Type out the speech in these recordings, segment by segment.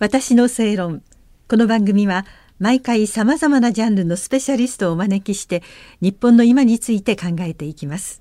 私の正論。この番組は毎回さまざまなジャンルのスペシャリストをお招きして日本の今について考えていきます。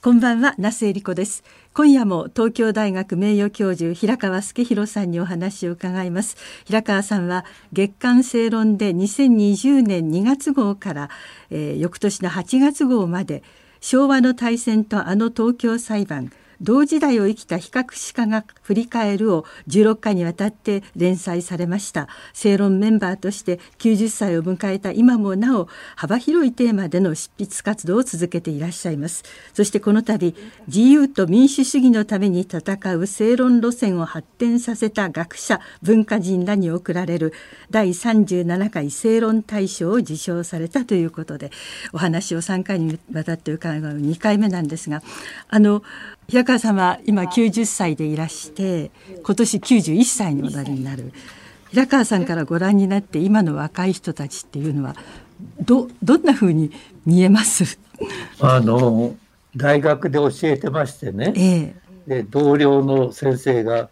こんばんは那須恵理子です。今夜も東京大学名誉教授平川介弘さんにお話を伺います。平川さんは月刊正論で2020年2月号から、えー、翌年の8月号まで昭和の大戦とあの東京裁判同時代を生きた比較史家が振り返るを16回にわたって連載されました。正論メンバーとして90歳を迎えた今もなお幅広いテーマでの執筆活動を続けていらっしゃいます。そしてこの度自由と民主主義のために戦う正論路線を発展させた学者文化人らに贈られる第37回正論大賞を受賞されたということでお話を3回にわたって伺う2回目なんですがあの平川さんは今90歳でいらして今年91歳におなりになる。平川さんからご覧になって今の若い人たちっていうのはどどんなふうに見えます？あの大学で教えてましてね、ええ、で同僚の先生が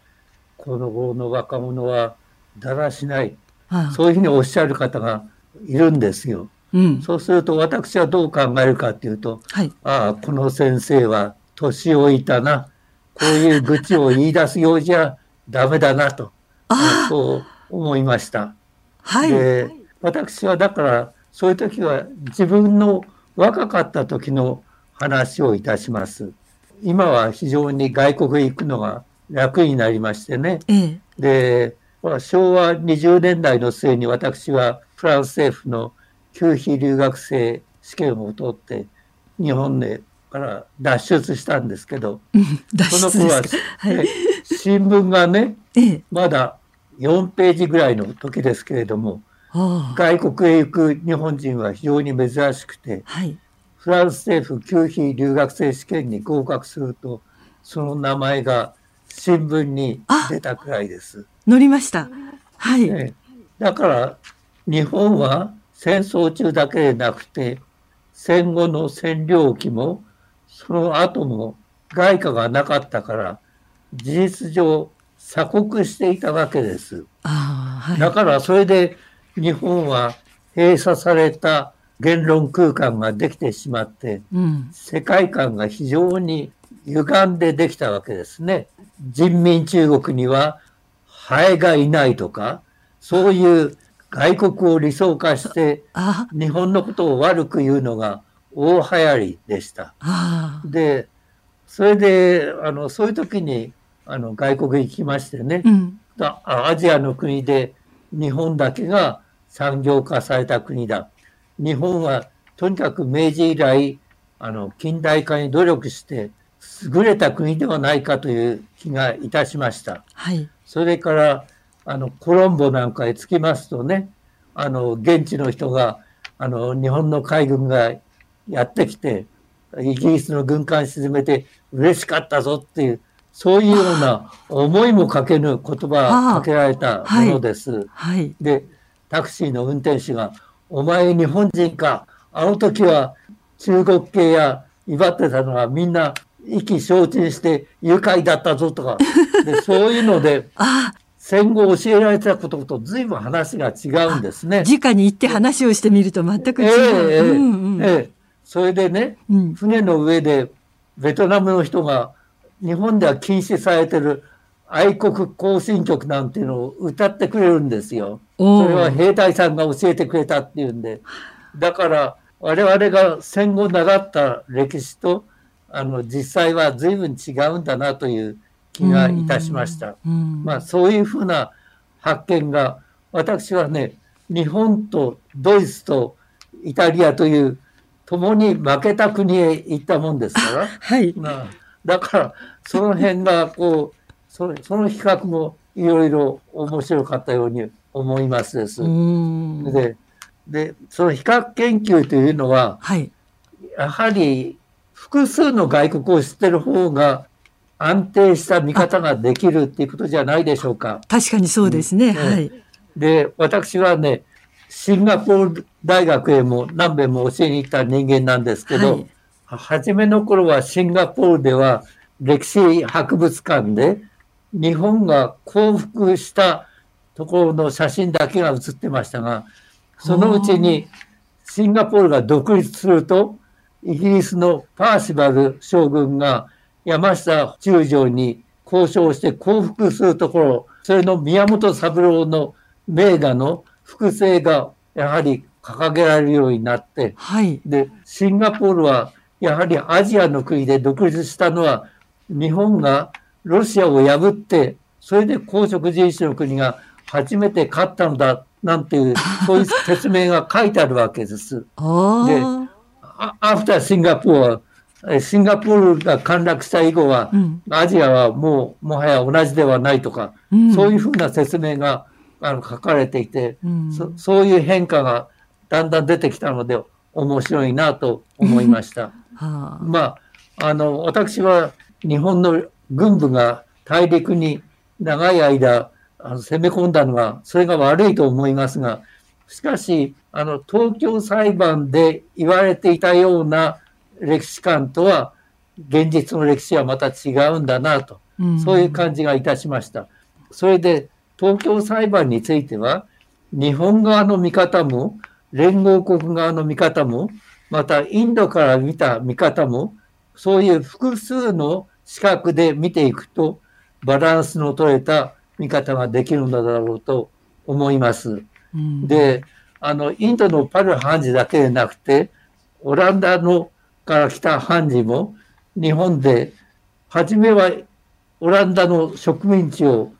この頃の若者はだらしない、ああ。そういうふうにおっしゃる方がいるんですよ。うん、そうすると私はどう考えるかっていうと、はい、ああこの先生は年老いたな、こういう愚痴を言い出すようじゃダメだなと、そう思いました。はい。で、私はだから、そういう時は自分の若かった時の話をいたします。今は非常に外国へ行くのが楽になりましてね。ええ、で、昭和20年代の末に私はフランス政府の給費留学生試験を取って日本でから脱出したんですけど、その頃は、はい、新聞がね、ええ、まだ4ページぐらいの時ですけれども、外国へ行く日本人は非常に珍しくて、はい、フランス政府給費留学生試験に合格するとその名前が新聞に出たくらいです。載りました。はい、ね、だから日本は戦争中だけでなくて戦後の占領期もその後も外貨がなかったから、事実上鎖国していたわけです。はい、だからそれで日本は閉鎖された言論空間ができてしまって、うん、世界観が非常に歪んでできたわけですね。人民中国にはハエがいないとか、そういう外国を理想化して日本のことを悪く言うのが大流行りでした。で、それで、あの、そういう時に、あの、外国行きましてね、うん、アジアの国で日本だけが産業化された国だ。日本はとにかく明治以来、あの、近代化に努力して優れた国ではないかという気がいたしました。はい。それから、あの、コロンボなんかへ着きますとね、あの、現地の人が、あの、日本の海軍がやってきて、イギリスの軍艦沈めて嬉しかったぞっていう、そういうような思いもかけぬ言葉かけられたものです。はい。はい、で、タクシーの運転手が、お前日本人か、あの時は中国系や威張ってたのはみんな意気消沈して愉快だったぞとか、でそういうので、戦後教えられたことと随分話が違うんですね。直に行って話をしてみると全く違う。えーうんうん、えーそれでね、うん、船の上でベトナムの人が日本では禁止されてる愛国行進曲なんていうのを歌ってくれるんですよ。それは兵隊さんが教えてくれたっていうんで。だから我々が戦後習った歴史とあの実際は随分違うんだなという気がいたしました。まあそういうふうな発見が私はね日本とドイツとイタリアという共に負けた国へ行ったもんですから、はい、まあ、だからその辺がこうそれその比較もいろいろ面白かったように思いますです。ででその比較研究というのは、はい、やはり複数の外国を知ってる方が安定した見方ができるっていうことじゃないでしょうか。確かにそうですね。うん、はい。で、私はね、シンガポール大学へも何遍も教えに行った人間なんですけど、はい、初めの頃はシンガポールでは歴史博物館で日本が降伏したところの写真だけが写ってましたが、そのうちにシンガポールが独立すると、イギリスのパーシバル将軍が山下中将に交渉して降伏するところ、それの宮本三郎の名画の複製がやはり掲げられるようになって、はい、で、シンガポールはやはりアジアの国で独立したのは日本がロシアを破って、それで公職人種の国が初めて勝ったのだ、なんていう、そういう説明が書いてあるわけです。で、アフターシンガポールシンガポールが陥落した以後は、うん、アジアはもうもはや同じではないとか、うん、そういうふうな説明があの書かれていて、うん、そ、そういう変化がだんだん出てきたので面白いなと思いました。はあ、まあ、あの、私は日本の軍部が大陸に長い間あの攻め込んだのが、それが悪いと思いますが、しかし、あの、東京裁判で言われていたような歴史観とは、現実の歴史はまた違うんだなと、そういう感じがいたしました。それで、東京裁判については、日本側の見方も、連合国側の見方も、またインドから見た見方も、そういう複数の視覚で見ていくと、バランスの取れた見方ができるのだろうと思います。うん、で、あの、インドのパル判事だけでなくて、オランダのから来た判事も、日本で、初めはオランダの植民地を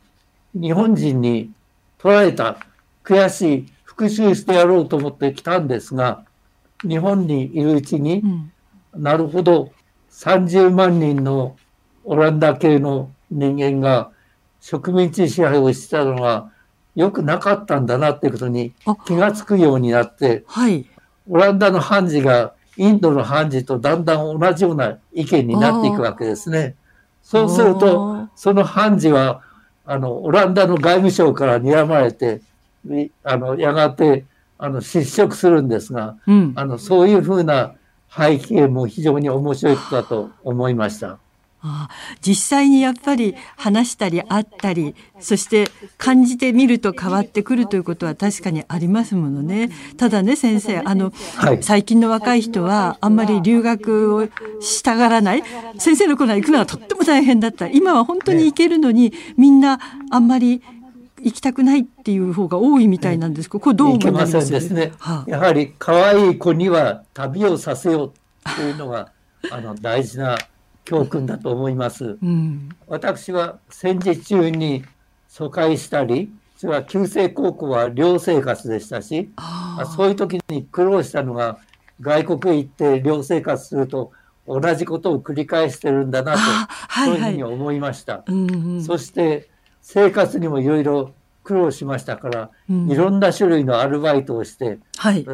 日本人に取られた悔しい復讐してやろうと思って来たんですが、日本にいるうちに、うん、なるほど、30万人のオランダ系の人間が植民地支配をしてたのは良くなかったんだなっていうことに気がつくようになって、はい、オランダの判事がインドの判事とだんだん同じような意見になっていくわけですね。そうすると、その判事は、あの、オランダの外務省から睨まれて、あの、やがて、あの、失職するんですが、うん、あの、そういうふうな背景も非常に面白いことだと思いました。ああ実際にやっぱり話したり会ったりそして感じてみると変わってくるということは確かにありますものね。ただね先生あの、はい、最近の若い人はあんまり留学をしたがらない。先生の頃は行くのはとっても大変だった。今は本当に行けるのに、みんなあんまり行きたくないっていう方が多いみたいなんです。けど、これどう思います？かですね、はあ、やはり可愛い子には旅をさせようというのがあの大事な教訓だと思います。うん、私は戦時中に疎開したり、それは旧制高校は寮生活でしたし、あそういう時に苦労したのが外国へ行って寮生活すると同じことを繰り返してるんだなと、はいはい、そういうふうに思いました。うんうん、そして生活にもいろいろ苦労しましたから、うん、いろんな種類のアルバイトをして、はい、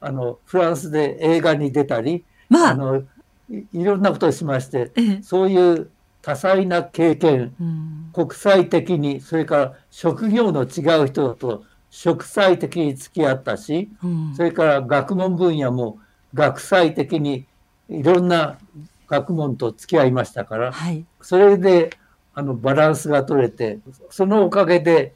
あのフランスで映画に出たり、まあ、あのいろんなことをしまして、そういう多彩な経験、うん、国際的に、それから職業の違う人と植際的に付き合ったし、うん、それから学問分野も学際的にいろんな学問と付き合いましたから、はい、それであのバランスが取れて、そのおかげで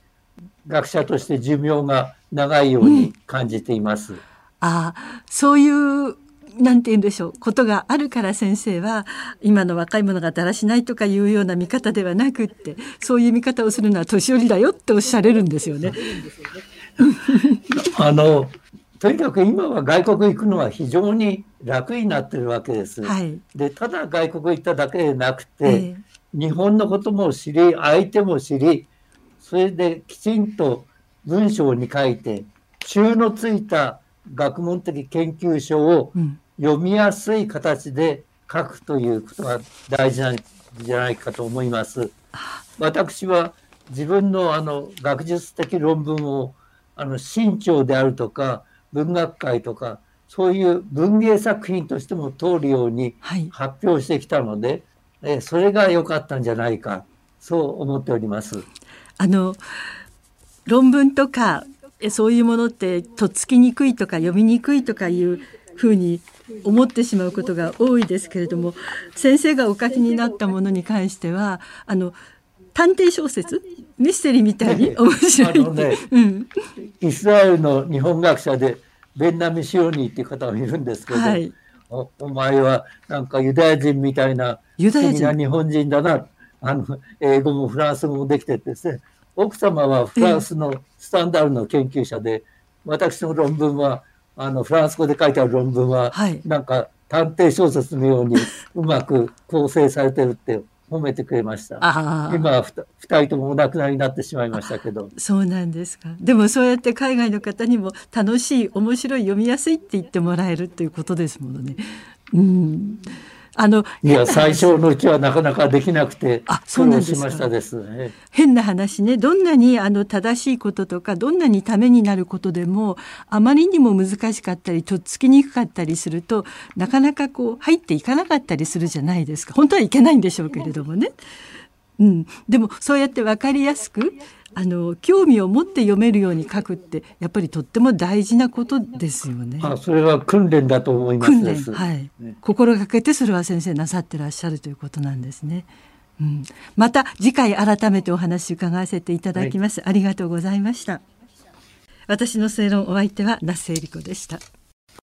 学者として寿命が長いように感じています。うん、あそういうなんて言うんでしょうことがあるから先生は今の若い者がだらしないとかいうような見方ではなくってそういう見方をするのは年寄りだよっておっしゃれるんですよね。あのとにかく今は外国行くのは非常に楽になってるわけです。はい、でただ外国行っただけでなくて、えー、日本のことも知り相手も知りそれできちんと文章に書いて中のついた学問的研究書を読みやすい形で書くということが大事なんじゃないかと思います。私は自分のあの学術的論文をあの新潮であるとか文学界とかそういう文芸作品としても通るように発表してきたので、はい、えそれが良かったんじゃないかそう思っております。あの論文とかそういうものってとっつきにくいとか読みにくいとかいうふうに思ってしまうことが多いですけれども先生がお書きになったものに関してはあの探偵小説ミステリーみたいに面白い。ね、うん、イスラエルの日本学者でベンナミ・シオニーっていう方がいるんですけど、はい、おお前はなんかユダヤ人みたいな不思議な日本人だな。あの英語もフランス語もできてですね奥様はフランスのスタンダードの研究者で、私の論文はあのフランス語で書いてある論文は、はい、なんか探偵小説のように うまく構成されてるって褒めてくれました。今は二人ともお亡くなりになってしまいましたけど。そうなんですか。でもそうやって海外の方にも楽しい、面白い、読みやすいって言ってもらえるっていうことですものね。うん。あのいや最初のうちはなかなかできなくて苦労しましたですね。変な話ねどんなにあの正しいこととかどんなにためになることでもあまりにも難しかったりとっつきにくかったりするとなかなかこう入っていかなかったりするじゃないですか本当はいけないんでしょうけれどもね。うん、でもそうやって分かりやすくあの興味を持って読めるように書くってやっぱりとっても大事なことですよね。あそれは訓練だと思います。訓練。はい、ね、心がけてそれは先生なさってらっしゃるということなんですね。うん、また次回改めてお話伺わせていただきます、はい、ありがとうございました。私の正論お相手は那須恵理子でした。